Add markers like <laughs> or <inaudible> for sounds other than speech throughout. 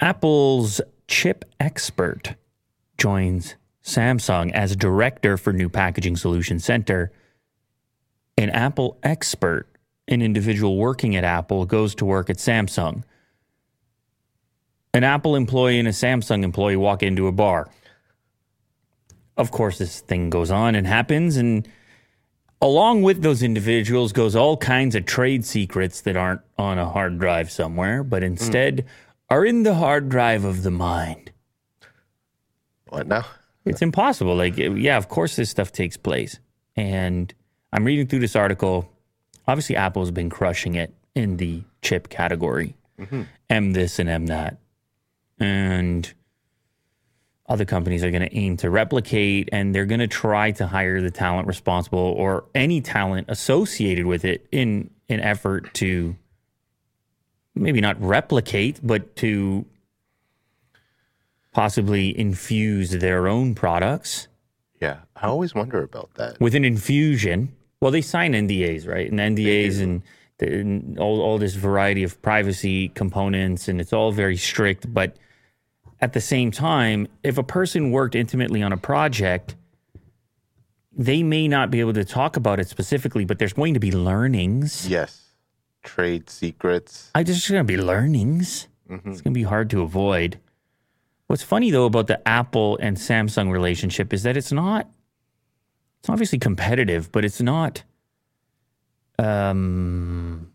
Apple's chip expert joins Samsung as director for new packaging solution center. An Apple expert, an individual working at Apple, goes to work at Samsung. An Apple employee and a Samsung employee walk into a bar. Of course, this thing goes on and happens, and along with those individuals goes all kinds of trade secrets that aren't on a hard drive somewhere, but hmm. instead are in the hard drive of the mind. What now? It's impossible. Like, yeah, of course this stuff takes place. And I'm reading through this article. Obviously, Apple's been crushing it in the chip category. Mm-hmm. M this and M that. And other companies are going to aim to replicate and they're going to try to hire the talent responsible or any talent associated with it in an effort to maybe not replicate, but to possibly infuse their own products Yeah, I always wonder about that. with an infusion. Well, they sign NDAs, right? And NDAs and, the, and all, all this variety of privacy components, and it's all very strict. But at the same time, if a person worked intimately on a project, they may not be able to talk about it specifically, but there's going to be learnings. Yes, trade secrets. I just going to be learnings. It's going to be hard to avoid. What's funny though about the Apple and Samsung relationship is that it's not. It's obviously competitive, but it's not. Um,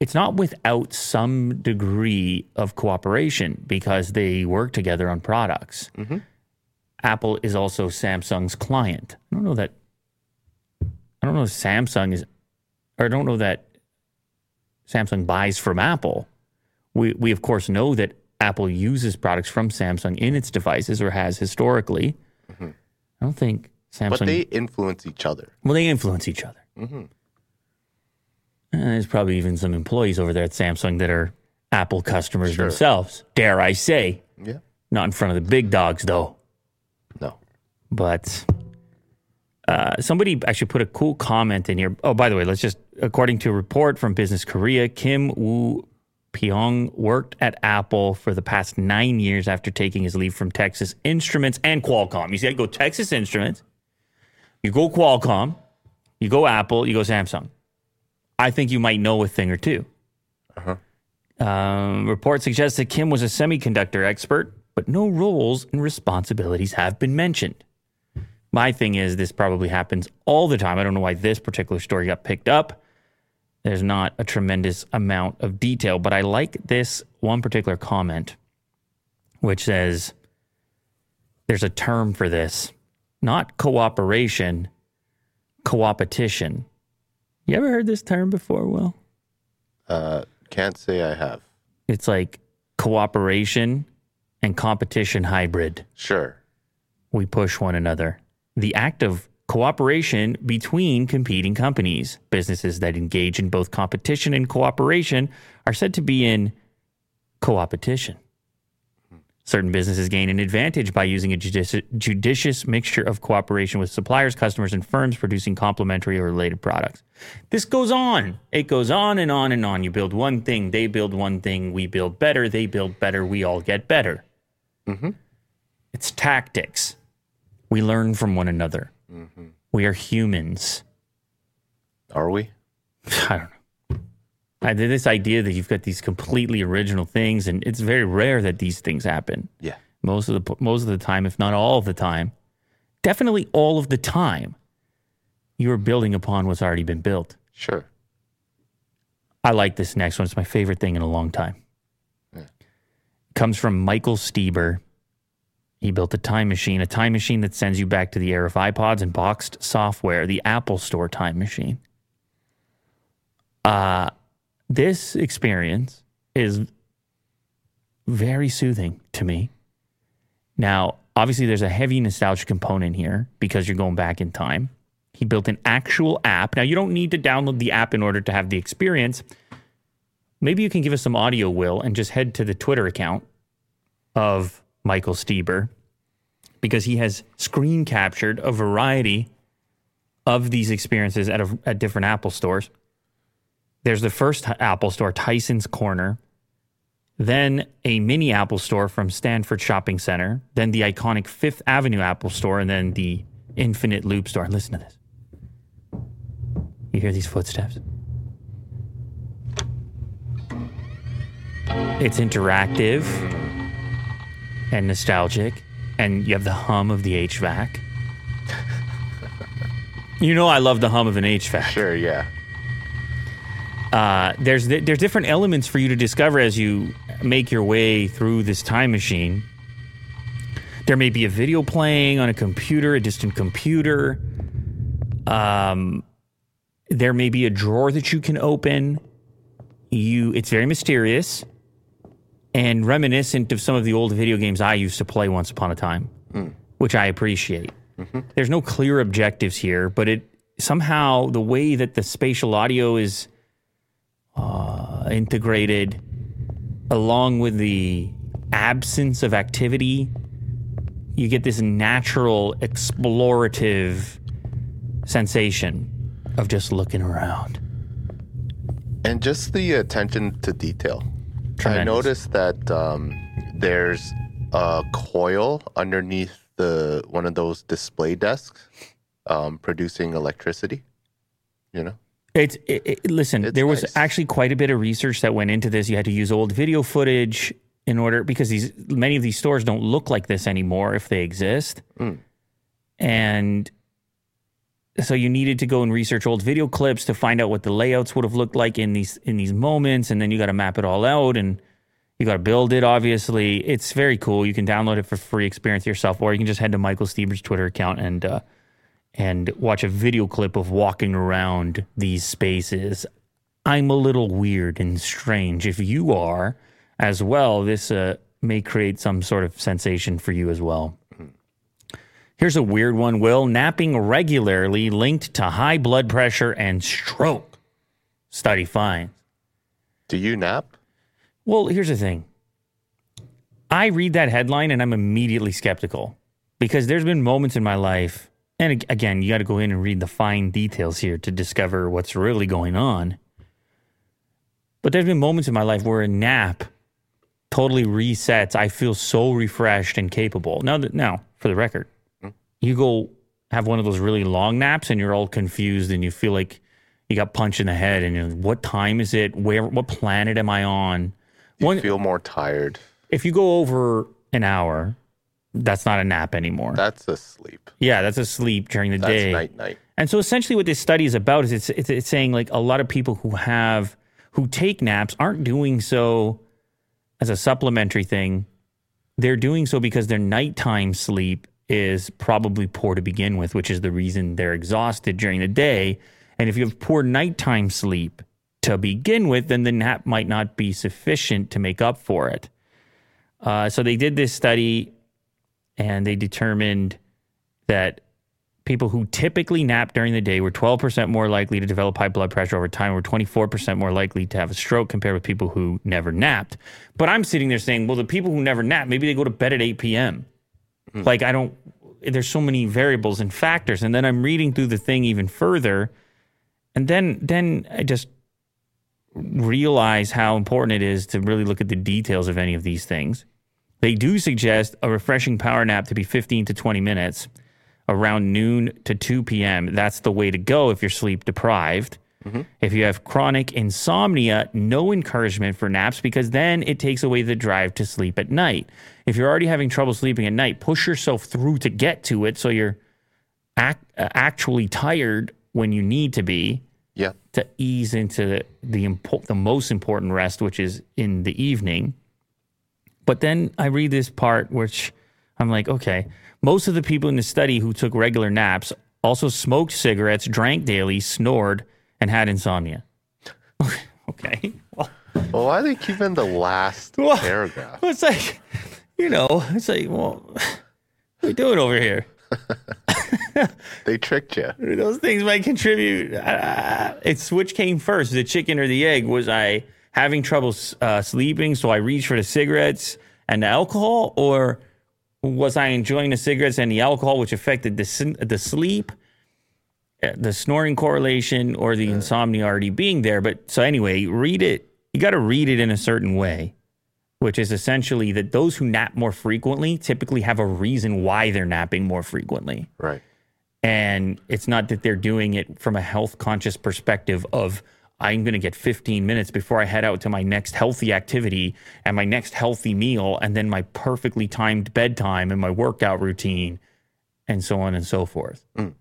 it's not without some degree of cooperation because they work together on products. Apple is also Samsung's client. I don't know that. I don't know if Samsung is, or I don't know that Samsung buys from Apple. We we of course know that Apple uses products from Samsung in its devices or has historically. I don't think Samsung. But they influence each other. well, they influence each other. Uh, there's probably even some employees over there at Samsung that are Apple customers Sure. themselves. Dare I say? Yeah. Not in front of the big dogs, though. No. but uh, somebody actually put a cool comment in here. Oh, by the way, let's just, according to a report from Business Korea, Kim Woo Pyong worked at Apple for the past nine years after taking his leave from Texas Instruments and Qualcomm. You see, I go Texas Instruments, you go Qualcomm, you go Apple, you go Samsung. I think you might know a thing or 2 Um, report suggests that Kim was a semiconductor expert, but no roles and responsibilities have been mentioned. My thing is, this probably happens all the time. I don't know why this particular story got picked up. There's not a tremendous amount of detail, but I like this one particular comment, which says there's a term for this not cooperation, coopetition. You ever heard this term before, Will? Uh, can't say I have. It's like cooperation and competition hybrid. Sure. we push one another. The act of cooperation between competing companies, businesses that engage in both competition and cooperation, are said to be in coopetition. Certain businesses gain an advantage by using a judici- judicious mixture of cooperation with suppliers, customers, and firms producing complementary or related products. This goes on. It goes on and on and on. You build one thing, they build one thing, we build better, they build better, we all get better. Mm-hmm. It's tactics. We learn from one another. Mm-hmm. We are humans. Are we? <sighs> I don't know. I did this idea that you've got these completely original things, and it's very rare that these things happen. Yeah. Most of the most of the time, if not all of the time, definitely all of the time, you are building upon what's already been built. Sure. I like this next one. It's my favorite thing in a long time. Yeah. Comes from Michael Steeber. He built a time machine, a time machine that sends you back to the era of iPods and boxed software, the Apple Store time machine. Uh, this experience is very soothing to me. Now, obviously, there's a heavy nostalgia component here because you're going back in time. He built an actual app. Now, you don't need to download the app in order to have the experience. Maybe you can give us some audio, Will, and just head to the Twitter account of Michael Steeber because he has screen captured a variety of these experiences at, a, at different Apple stores. There's the first Apple store, Tyson's Corner. then a mini Apple store from Stanford Shopping Center, then the iconic Fifth Avenue Apple store, and then the Infinite Loop store. Listen to this. You hear these footsteps? It's interactive and nostalgic, and you have the hum of the HVAC. you know, I love the hum of an HVAC. Sure, yeah. Uh, there's there's different elements for you to discover as you make your way through this time machine. There may be a video playing on a computer, a distant computer. Um, there may be a drawer that you can open. You, it's very mysterious and reminiscent of some of the old video games I used to play once upon a time, which I appreciate. There's no clear objectives here, but it somehow the way that the spatial audio is uh, integrated along with the absence of activity, you get this natural explorative sensation of just looking around. And just the attention to detail. I noticed that um, there's a coil underneath the one of those display desks um, producing electricity. You know, It's it, it- listen. It's there was nice. actually quite a bit of research that went into this. You had to use old video footage in order because these many of these stores don't look like this anymore if they exist, Mm. and so you needed to go and research old video clips to find out what the layouts would have looked like in these in these moments, and then you got to map it all out and. You got to build it, obviously. It's very cool. You can download it for free, experience yourself, or you can just head to Michael Stevens' Twitter account and uh, and watch a video clip of walking around these spaces. I'm a little weird and strange. If you are as well, this uh, may create some sort of sensation for you as well. Here's a weird one, Will. Napping regularly linked to high blood pressure and stroke. Study finds. do you nap? Well, here's the thing. I read that headline and I'm immediately skeptical because there's been moments in my life, and again, you got to go in and read the fine details here to discover what's really going on. But there's been moments in my life where a nap totally resets. I feel so refreshed and capable. Now, now for the record, you go have one of those really long naps and you're all confused and you feel like you got punched in the head and you're like, what time is it? Where? What planet am I on? You One- feel more tired? if you go over an hour, that's not a nap anymore. That's a sleep. yeah, that's a sleep during the That's day. night night. And so essentially what this study is about is it's, it's it's saying like a lot of people who have who take naps aren't doing so as a supplementary thing. They're doing so because their nighttime sleep is probably poor to begin with, which is the reason they're exhausted during the day. And if you have poor nighttime sleep to begin with, then the nap might not be sufficient to make up for it. Uh, so they did this study and they determined that people who typically nap during the day were 12% more likely to develop high blood pressure over time, were 24% more likely to have a stroke compared with people who never napped. But I'm sitting there saying, well, the people who never nap, maybe they go to bed at 8 p.m. Mm. Like, I don't, there's so many variables and factors. And then I'm reading through the thing even further. And then, then I just realize how important it is to really look at the details of any of these things. They do suggest a refreshing power nap to be 15 to 20 minutes around noon to 2 p.m. That's the way to go if you're sleep deprived. If you have chronic insomnia, no encouragement for naps because then it takes away the drive to sleep at night. If you're already having trouble sleeping at night, push yourself through to get to it so you're act, uh, actually tired when you need to be Yeah. to ease into the the, impo- the most important rest, which is in the evening. But then I read this part, which I'm like, okay, most of the people in the study who took regular naps also smoked cigarettes, drank daily, snored, and had insomnia. <laughs> okay. Well, Well, why are they keeping the last <laughs> Well- paragraph? it's like, you know, it's like, well, what are we doing over here? <laughs> They tricked you. those things might contribute. Uh, it's which came first, the chicken or the egg? Was I having trouble uh, sleeping, so I reached for the cigarettes and the alcohol, or was I enjoying the cigarettes and the alcohol, which affected the the sleep, Uh, the snoring correlation, or the insomnia already being there? But so anyway, read it. You got to read it in a certain way. which is essentially that those who nap more frequently typically have a reason why they're napping more frequently. Right. And it's not that they're doing it from a health conscious perspective of, I'm going to get 15 minutes before I head out to my next healthy activity and my next healthy meal, and then my perfectly timed bedtime and my workout routine, and so on and so forth. Mm.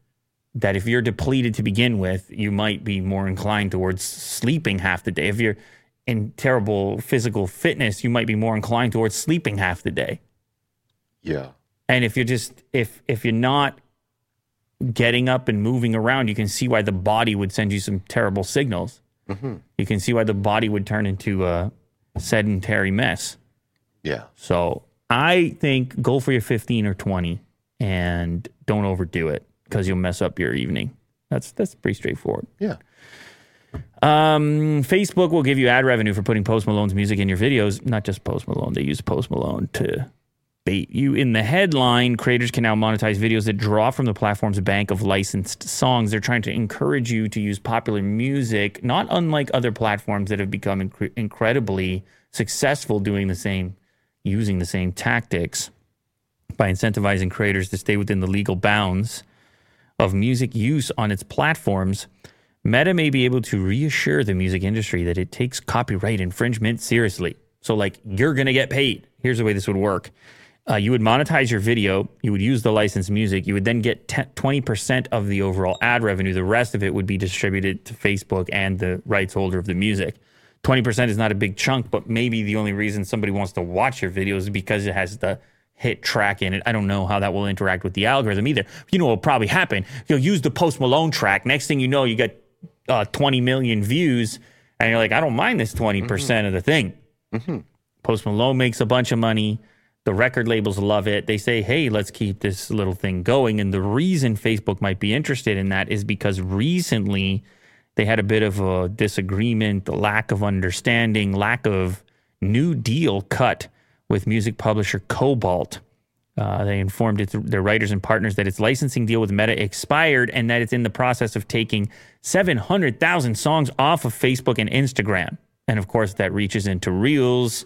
That if you're depleted to begin with, you might be more inclined towards sleeping half the day. If you're in terrible physical fitness, you might be more inclined towards sleeping half the day. Yeah. And if you're just if if you're not getting up and moving around, you can see why the body would send you some terrible signals. Mm-hmm. You can see why the body would turn into a sedentary mess. Yeah. So I think go for your 15 or 20 and don't overdo it because you'll mess up your evening. That's that's pretty straightforward. Yeah. Um, Facebook will give you ad revenue for putting Post Malone's music in your videos. Not just Post Malone; they use Post Malone to bait you. In the headline, creators can now monetize videos that draw from the platform's bank of licensed songs. They're trying to encourage you to use popular music, not unlike other platforms that have become incre- incredibly successful doing the same, using the same tactics by incentivizing creators to stay within the legal bounds of music use on its platforms. Meta may be able to reassure the music industry that it takes copyright infringement seriously. So, like, you're going to get paid. Here's the way this would work uh, you would monetize your video, you would use the licensed music, you would then get 10, 20% of the overall ad revenue. The rest of it would be distributed to Facebook and the rights holder of the music. 20% is not a big chunk, but maybe the only reason somebody wants to watch your video is because it has the hit track in it. I don't know how that will interact with the algorithm either. You know what will probably happen? You'll use the Post Malone track. Next thing you know, you get uh, 20 million views, and you're like, I don't mind this 20% of the thing. Post Malone makes a bunch of money. The record labels love it. They say, hey, let's keep this little thing going. And the reason Facebook might be interested in that is because recently they had a bit of a disagreement, lack of understanding, lack of new deal cut with music publisher Kobalt. Uh, they informed its, their writers and partners that its licensing deal with Meta expired and that it's in the process of taking 700,000 songs off of Facebook and Instagram. And of course, that reaches into Reels,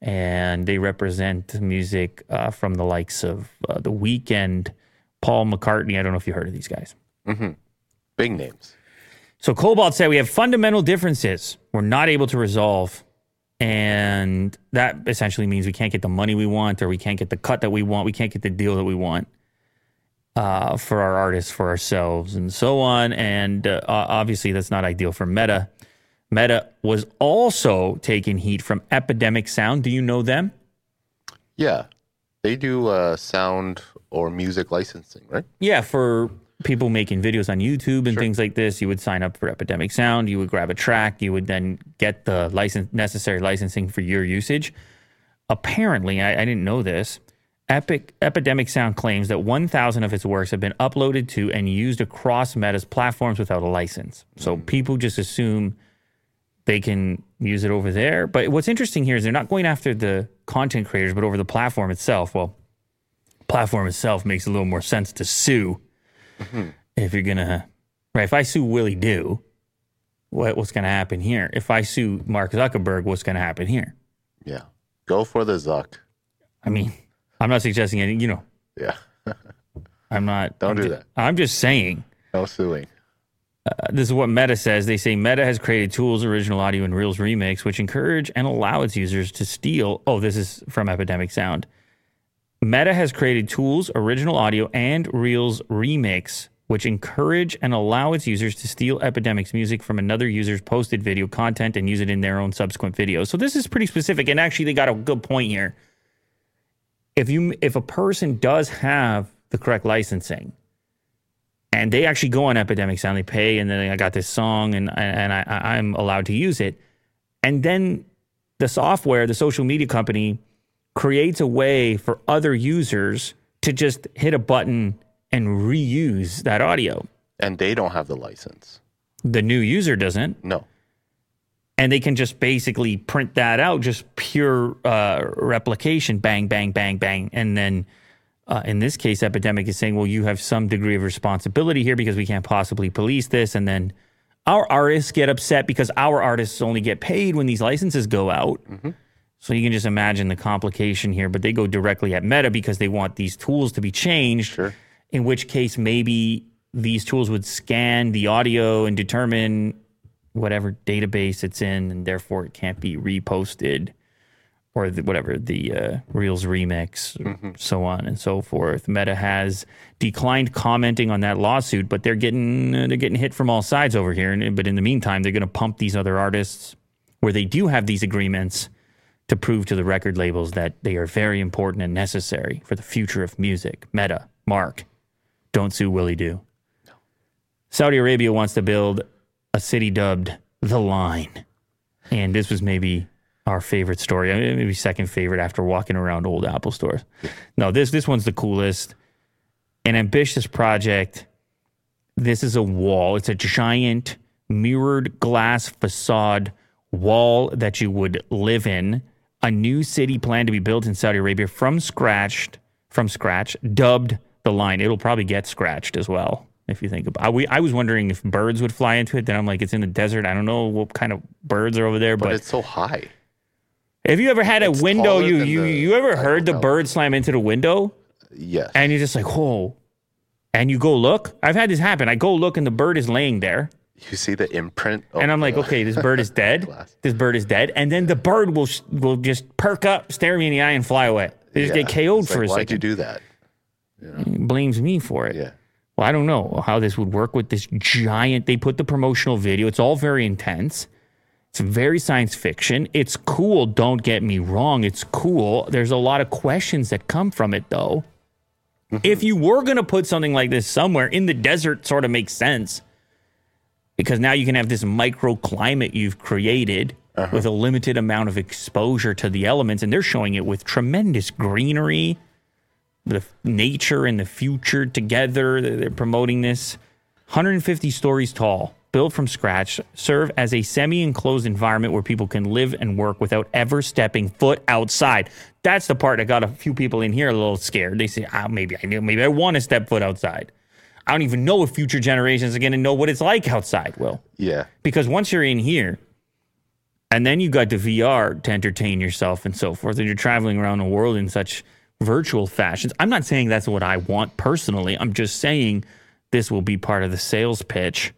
and they represent music uh, from the likes of uh, The Weeknd, Paul McCartney. I don't know if you heard of these guys. Big names. So Kobalt said we have fundamental differences we're not able to resolve. And that essentially means we can't get the money we want or we can't get the cut that we want. We can't get the deal that we want uh, for our artists, for ourselves, and so on. And uh, obviously, that's not ideal for Meta. Meta was also taking heat from Epidemic Sound. Do you know them? Yeah. They do uh, sound or music licensing, right? Yeah, for people making videos on YouTube and things like this, you would sign up for Epidemic Sound. You would grab a track. You would then get the license necessary licensing for your usage. Apparently, I, I didn't know this. Epic Epidemic Sound claims that 1,000 of its works have been uploaded to and used across Meta's platforms without a license. So mm. people just assume they can use it over there. But what's interesting here is they're not going after the content creators, but over the platform itself. Well, platform itself makes a little more sense to sue if you're gonna right. If I sue Willie Do, what what's gonna happen here? If I sue Mark Zuckerberg, what's gonna happen here? Yeah. Go for the Zuck. I mean, I'm not suggesting any. You know, Yeah. <laughs> I'm not. Don't I'm do ju- that. I'm just saying. No suing. Uh, this is what Meta says. They say Meta has created tools, original audio, and Reels Remix, which encourage and allow its users to steal. Oh, this is from Epidemic Sound. Meta has created tools, original audio, and Reels Remix, which encourage and allow its users to steal Epidemic's music from another user's posted video content and use it in their own subsequent videos. So this is pretty specific, and actually, they got a good point here. If you if a person does have the correct licensing, and they actually go on Epidemic Sound, they pay, and then I got this song, and and I, I- I'm allowed to use it, and then the software, the social media company, creates a way for other users to just hit a button and reuse that audio. And they don't have the license. The new user doesn't, No. and they can just basically print that out, just pure uh, replication, bang, bang, bang, bang, and then. Uh, in this case, Epidemic is saying, well, you have some degree of responsibility here because we can't possibly police this. And then our artists get upset because our artists only get paid when these licenses go out. So you can just imagine the complication here, but they go directly at Meta because they want these tools to be changed. Sure. In which case, maybe these tools would scan the audio and determine whatever database it's in, and therefore it can't be reposted or the, whatever the uh, Reels remix, so on and so forth. Meta has declined commenting on that lawsuit, but they're getting uh, they're getting hit from all sides over here. And, but in the meantime, they're going to pump these other artists where they do have these agreements to prove to the record labels that they are very important and necessary for the future of music. Meta, Mark, don't sue Willie Do. Saudi Arabia wants to build a city dubbed The Line. And this was maybe our favorite story, I mean, maybe second favorite after walking around old Apple stores. No, this this one's the coolest. An ambitious project. This is a wall. It's a giant mirrored glass facade wall that you would live in. A new city planned to be built in Saudi Arabia from scratch, from scratch, dubbed the line. It'll probably get scratched as well. If you think about, I, we, I was wondering if birds would fly into it. Then I'm like, it's in the desert. I don't know what kind of birds are over there, But but it's so high. have you ever had a It's window? You you the you ever heard the Tower. bird slam into the window, Yes. and you're just like, whoa, and you go look. I've had this happen. I go look, and the bird is laying there, you see the imprint. of and I'm like, okay, this bird is <laughs> dead. This bird is dead, and then the bird will will just perk up, stare me in the eye, and fly away. They just Yeah. get KO'd It's for like, a Why'd second. you do that? blames me for it. Yeah. Well, I don't know how this would work with this giant. They put the promotional video. It's all very intense. It's very science fiction. It's cool. Don't get me wrong. It's cool. There's a lot of questions that come from it, though. Mm-hmm. If you were going to put something like this somewhere in the desert, sort of makes sense because now you can have this microclimate you've created with a limited amount of exposure to the elements, and they're showing it with tremendous greenery the nature and the future together. They're promoting this. 150 stories tall, built from scratch, serve as a semi enclosed environment where people can live and work without ever stepping foot outside. That's the part that got a few people in here a little scared. They say, ah, maybe I knew, maybe I want to step foot outside. I don't even know if future generations are going to know what it's like outside, Will Yeah. because once you're in here and then you got the VR to entertain yourself and so forth, and you're traveling around the world in such virtual fashions. I'm not saying that's what I want personally. I'm just saying this will be part of the sales pitch.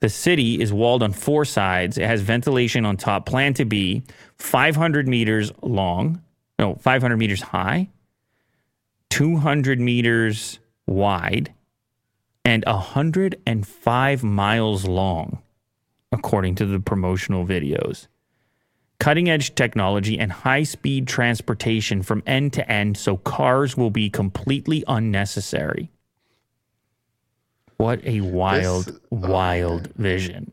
The city is walled on four sides. It has ventilation on top, planned to be 500 meters long, no, 500 meters high, 200 meters wide, and 105 miles long according to the promotional videos. Cutting edge technology and high speed transportation from end to end so cars will be completely unnecessary. What a wild, This- oh, wild vision.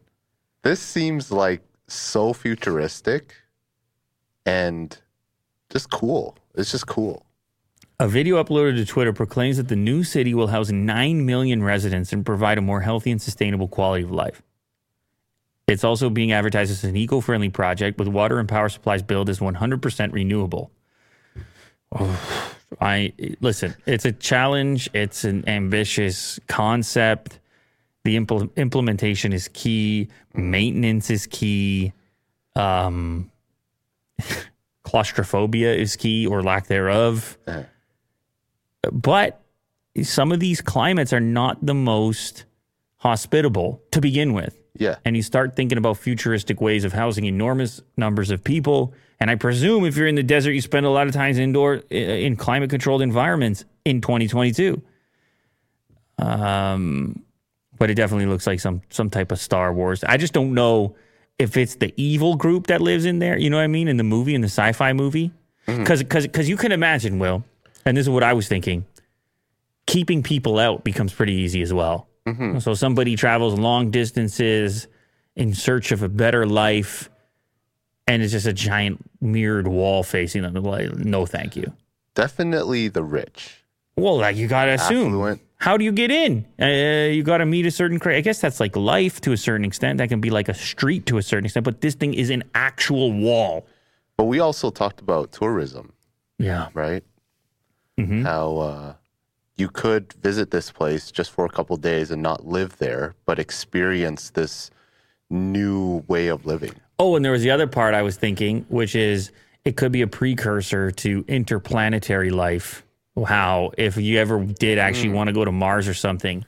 This seems like so futuristic and just cool. It's just cool. A video uploaded to Twitter proclaims that the new city will house 9 million residents and provide a more healthy and sustainable quality of life. It's also being advertised as an eco friendly project with water and power supplies billed as 100% renewable. Oh, <sighs> I listen, it's a challenge, it's an ambitious concept. The impl- implementation is key, maintenance is key. Um, <laughs> claustrophobia is key or lack thereof. Uh-huh. But some of these climates are not the most hospitable to begin with. Yeah. And you start thinking about futuristic ways of housing enormous numbers of people. And I presume if you're in the desert, you spend a lot of times indoor in climate controlled environments in 2022. Um, but it definitely looks like some some type of Star Wars. I just don't know if it's the evil group that lives in there. You know what I mean? In the movie, in the sci-fi movie, because because because you can imagine, Will, and this is what I was thinking. Keeping people out becomes pretty easy as well. So somebody travels long distances in search of a better life, and it's just a giant mirrored wall facing them. Like, no, thank you. Definitely the rich. Well, like you gotta assume. Affluent. How do you get in? Uh, you gotta meet a certain. Cra- I guess that's like life to a certain extent. That can be like a street to a certain extent. But this thing is an actual wall. But we also talked about tourism, Yeah. right? Mm-hmm. How uh, you could visit this place just for a couple days and not live there, but experience this new way of living. Oh, and there was the other part I was thinking, which is it could be a precursor to interplanetary life. How if you ever did actually want to go to Mars or something,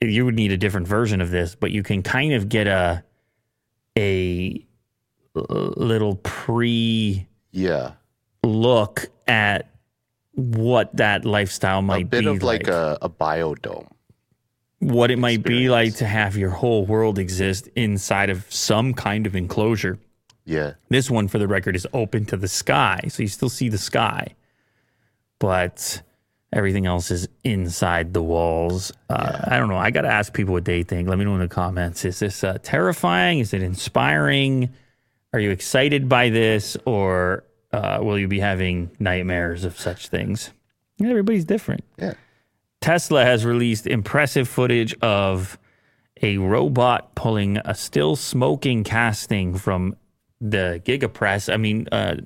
you would need a different version of this, but you can kind of get a a little pre Yeah. look at what that lifestyle might be. Like. A bit be of like, a, a biodome. what it might be like to have your whole world exist inside of some kind of enclosure. Yeah. This one, for the record, is open to the sky, so you still see the sky, but everything else is inside the walls. Uh, I don't know. I got to ask people what they think. Let me know in the comments. Is this uh, terrifying? Is it inspiring? Are you excited by this, or uh, will you be having nightmares of such things? Everybody's different. Yeah. Tesla has released impressive footage of a robot pulling a still smoking casting from the Gigapress. I mean, uh,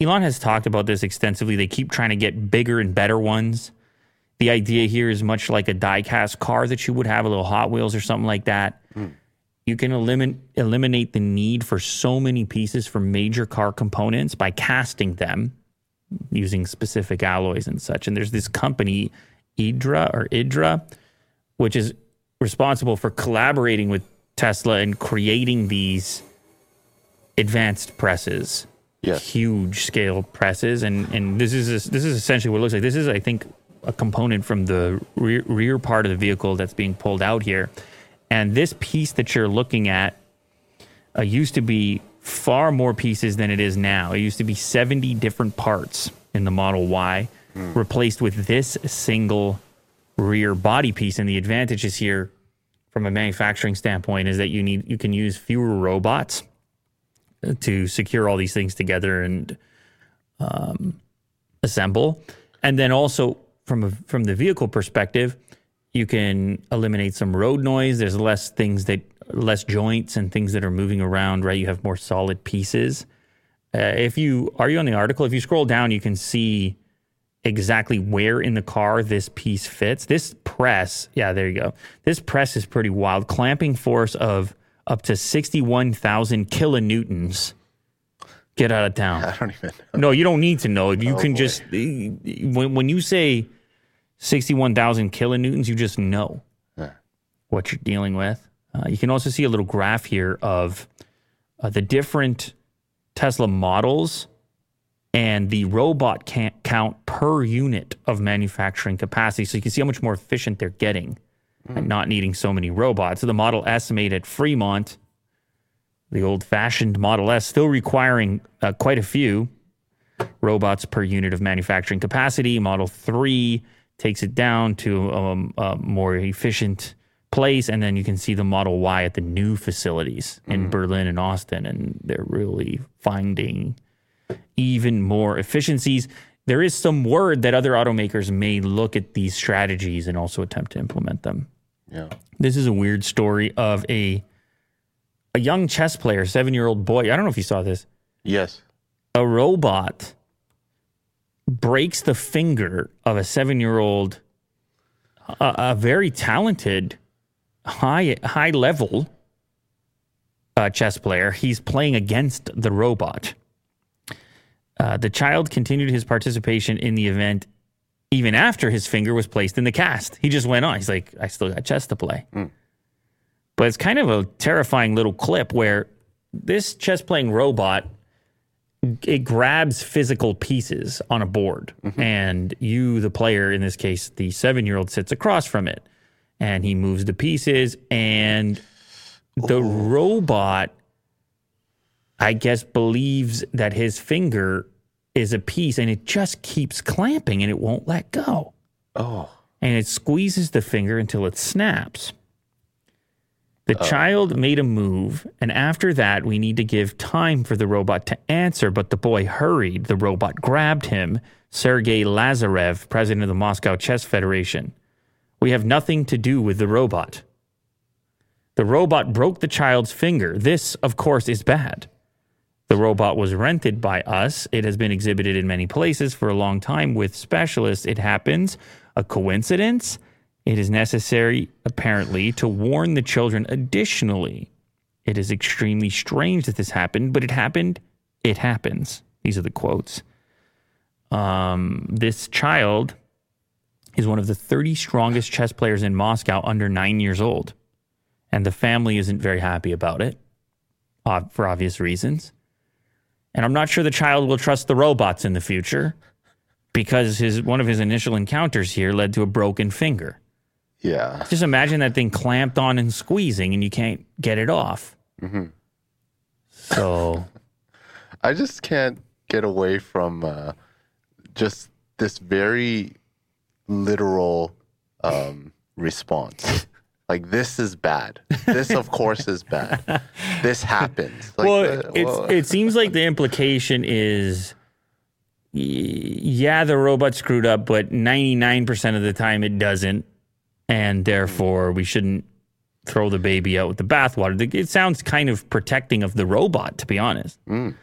Elon has talked about this extensively. They keep trying to get bigger and better ones. The idea here is much like a die-cast car that you would have, a little Hot Wheels or something like that. You can eliminate eliminate the need for so many pieces for major car components by casting them using specific alloys and such. And there's this company, Idra or Idra, which is responsible for collaborating with Tesla and creating these advanced presses, Yes. huge scale presses. And and this is this is essentially what it looks like. This is, I think, a component from the rear, rear part of the vehicle that's being pulled out here. And this piece that you're looking at uh, used to be far more pieces than it is now. It used to be 70 different parts in the Model Y, replaced with this single rear body piece. And the advantages here, from a manufacturing standpoint, is that you need you can use fewer robots to secure all these things together and um, assemble. And then also from a, from the vehicle perspective, you can eliminate some road noise. There's less things that less joints and things that are moving around. Right, you have more solid pieces. Uh, if you are you on the article, if you scroll down, you can see exactly where in the car this piece fits. This press, yeah, there you go. This press is pretty wild. Clamping force of up to sixty-one thousand kilonewtons. Get out of town. <laughs> I don't even know. No, you don't need to know. You Oh, can boy. just when when you say sixty-one thousand kilonewtons, you just know Yeah. what you're dealing with. Uh, you can also see a little graph here of uh, the different Tesla models and the robot count per unit of manufacturing capacity. So you can see how much more efficient they're getting and not needing so many robots. So the Model S made at Fremont, the old fashioned Model S, still requiring uh, quite a few robots per unit of manufacturing capacity. Model 3 takes it down to um, a more efficient place. And then you can see the Model Y at the new facilities in Berlin and Austin. And they're really finding even more efficiencies. There is some word that other automakers may look at these strategies and also attempt to implement them. Yeah. This is a weird story of a a young chess player, seven year old boy. I don't know if you saw this. Yes. A robot breaks the finger of a seven year old, a, a very talented, high high level uh, chess player. He's playing against the robot. Uh, the child continued his participation in the event even after his finger was placed in the cast. He just went on. He's like, I still got chess to play. But it's kind of a terrifying little clip where this chess playing robot it grabs physical pieces on a board. Mm-hmm. And you the player in this case the 7-year-old sits across from it. And he moves the pieces. And the robot I guess believes that his finger is a piece and it just keeps clamping and it won't let go. Oh. and it squeezes the finger until it snaps. The oh. child made a move, and after that, we need to give time for the robot to answer. But the boy hurried. The robot grabbed him, Sergei Lazarev, president of the Moscow Chess Federation. We have nothing to do with the robot. The robot broke the child's finger. This, of course, is bad. The robot was rented by us. It has been exhibited in many places for a long time with specialists. It happens. A coincidence? It is necessary, apparently, to warn the children additionally. It is extremely strange that this happened, but it happened. It happens. These are the quotes. Um, this child is one of the 30 strongest chess players in Moscow under nine years old. And the family isn't very happy about it ob- for obvious reasons. And I'm not sure the child will trust the robots in the future because his one of his initial encounters here led to a broken finger. Yeah. Just imagine that thing clamped on and squeezing and you can't get it off. So, <laughs> I just can't get away from uh, just this very literal um, response. Like this is bad. This, of course, is bad. This happens. Like, well, uh, it's, it seems like the implication is yeah, the robot screwed up, but 99% of the time it doesn't. And mm-hmm. therefore, we shouldn't throw the baby out with the bathwater. It sounds kind of protecting of the robot, to be honest. Mm.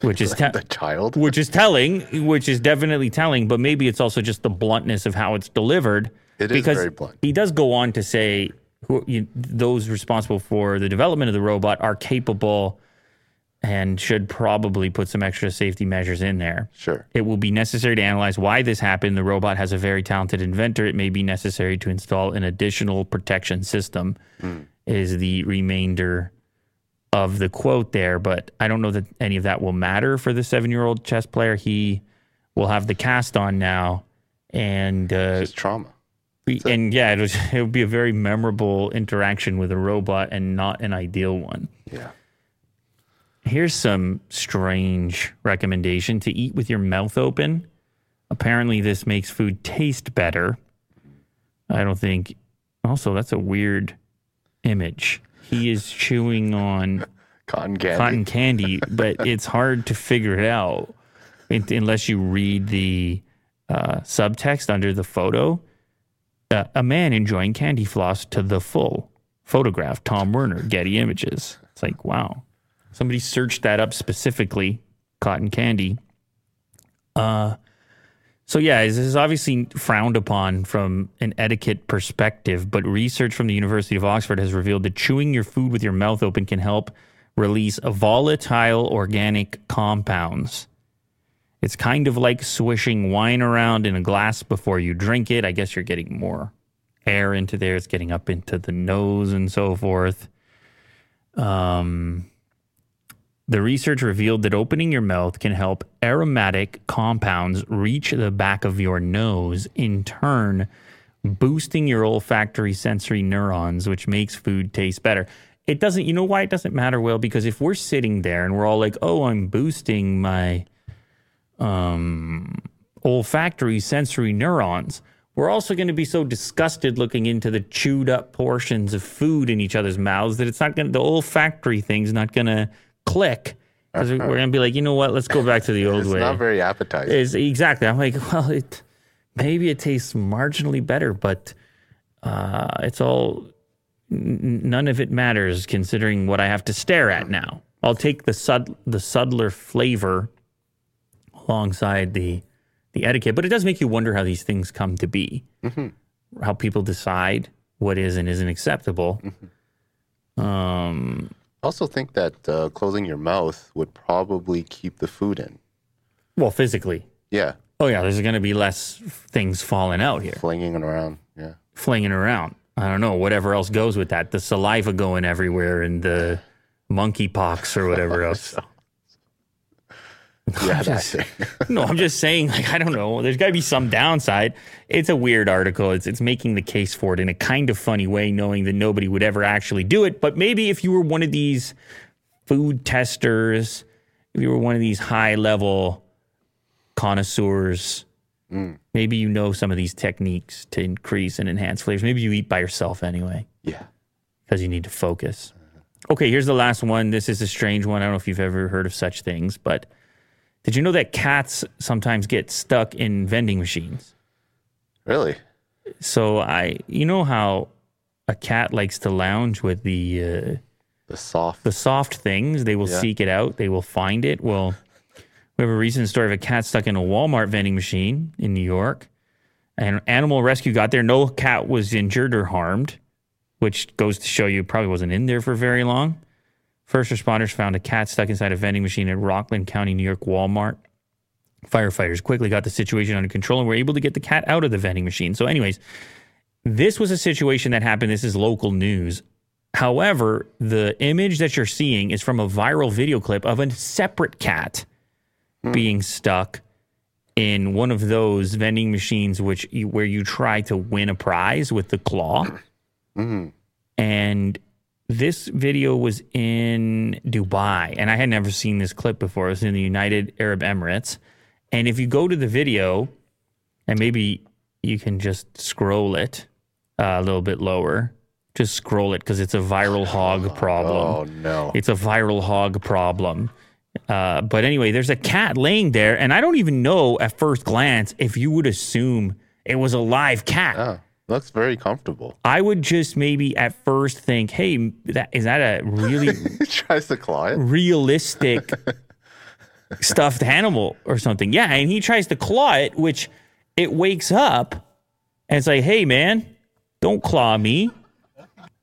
Which is te- <laughs> the child. which is telling, which is definitely telling, but maybe it's also just the bluntness of how it's delivered. It is very blunt. He does go on to say who, you, those responsible for the development of the robot are capable and should probably put some extra safety measures in there. Sure. It will be necessary to analyze why this happened. The robot has a very talented inventor. It may be necessary to install an additional protection system, is the remainder of the quote there. But I don't know that any of that will matter for the seven year old chess player. He will have the cast on now. And uh, Just trauma. and yeah, it, was, <laughs> it would be a very memorable interaction with a robot and not an ideal one. Yeah. Here's some strange recommendation to eat with your mouth open. Apparently, this makes food taste better. I don't think. Also, that's a weird image. He is chewing on <laughs> Cotton candy. cotton candy, but <laughs> it's hard to figure it out un- unless you read the uh, subtext under the photo. Uh, a man enjoying candy floss to the full. Photograph Tom Werner, Getty Images. It's like, wow. Somebody searched that up specifically, cotton candy. Uh, so yeah, this is obviously frowned upon from an etiquette perspective, but research from the University of Oxford has revealed that chewing your food with your mouth open can help release volatile organic compounds. It's kind of like swishing wine around in a glass before you drink it. I guess you're getting more air into there. It's getting up into the nose and so forth. Um, the research revealed that opening your mouth can help aromatic compounds reach the back of your nose, in turn, boosting your olfactory sensory neurons, which makes food taste better. It doesn't, you know why it doesn't matter, Will? Because if we're sitting there and we're all like, oh, I'm boosting my um, olfactory sensory neurons, we're also going to be so disgusted looking into the chewed up portions of food in each other's mouths that it's not going to, the olfactory thing's not going to click. Because we're going to be like, you know what? Let's go back to the old It's way. It's not very appetizing. Is exactly. I'm like, <laughs> well, it maybe it tastes marginally better, but uh, it's all n- none of it matters considering what I have to stare at now. I'll take the sud the subtler flavor alongside the the etiquette, but it does make you wonder how these things come to be, how people decide what is and isn't acceptable. Um, I also think that uh, closing your mouth would probably keep the food in. well, physically, Yeah. oh yeah, there's going to be less things falling out here. Flinging it around. Yeah. flinging around. I don't know, whatever else goes with that. The saliva going everywhere and the monkeypox or whatever <laughs> else. Yeah, that just- <laughs> no, I'm just saying, like, I don't know. There's got to be some downside. It's a weird article. It's, it's making the case for it in a kind of funny way, knowing that nobody would ever actually do it. But maybe if you were one of these food testers, if you were one of these high level connoisseurs, maybe you know some of these techniques to increase and enhance flavors. Maybe you eat by yourself anyway yeah. because you need to focus. Okay, here's the last one. This is a strange one. I don't know if you've ever heard of such things, but did you know that cats sometimes get stuck in vending machines? Really? So I, you know how a cat likes to lounge with the uh, The soft. the soft things. They will Yeah. seek it out. They will find it. Well, we have a recent story of a cat stuck in a Walmart vending machine in New York. And animal rescue got there. No cat was injured or harmed, which goes to show you probably wasn't in there for very long. First responders found a cat stuck inside a vending machine at Rockland County, New York Walmart. Firefighters quickly got the situation under control and were able to get the cat out of the vending machine. So, anyways, this was a situation that happened. This is local news. However, the image that you're seeing is from a viral video clip of a separate cat hmm. being stuck in one of those vending machines which you, where you try to win a prize with the claw. Mm-hmm. And this video was in Dubai, and I had never seen this clip before. It was in the United Arab Emirates. And if you go to the video, and maybe you can just scroll it uh, a little bit lower, just scroll it because it's a viral hog <sighs> problem. Oh no. It's a viral hog problem. Uh, but anyway, there's a cat laying there, and I don't even know at first glance if you would assume it was a live cat. Oh, looks very comfortable. I would just maybe at first think, "Hey, that is that a really <laughs> tries to claw it. realistic <laughs> stuffed animal or something?" Yeah, and he tries to claw it, which it wakes up and it's like, "Hey, man, don't claw me."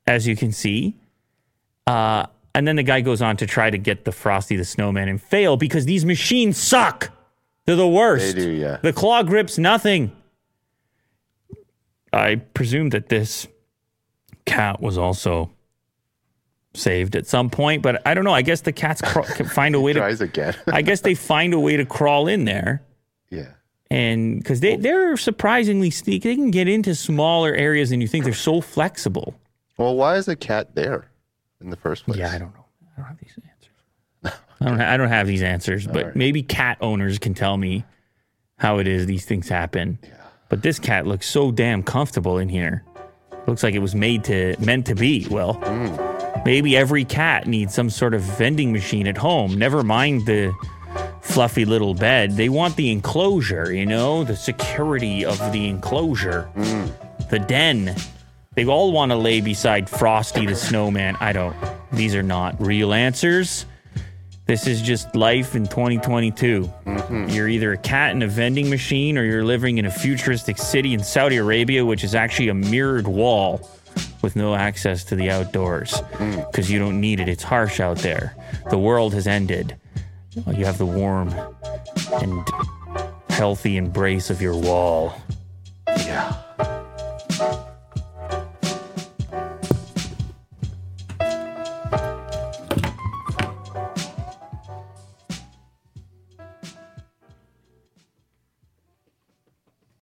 As you can see, uh, and then the guy goes on to try to get the Frosty the Snowman and fail because these machines suck. They're the worst. They do, yeah. The claw grips nothing. I presume that this cat was also saved at some point, but I don't know. I guess the cats can find a way <laughs> to. Again. I guess they find a way to crawl in there, yeah. and because they they're surprisingly sneaky, they can get into smaller areas than you think. They're so flexible. Well, why is a cat there in the first place? Yeah, I don't know. I don't have these answers. I don't. Ha- I don't have these answers, <laughs> but right. maybe cat owners can tell me how it is these things happen. But this cat looks so damn comfortable in here. Looks like it was made to meant to be. Well, hmm. maybe every cat needs some sort of vending machine at home. Never mind the fluffy little bed. They want the enclosure, you know, the security of the enclosure, hmm. the den. They all want to lay beside Frosty the snowman. I don't. These are not real answers. This is just life in 2022. Mm-hmm. You're either a cat in a vending machine or you're living in a futuristic city in Saudi Arabia, which is actually a mirrored wall with no access to the outdoors mm. because you don't need it. It's harsh out there. The world has ended. You have the warm and healthy embrace of your wall. Yeah.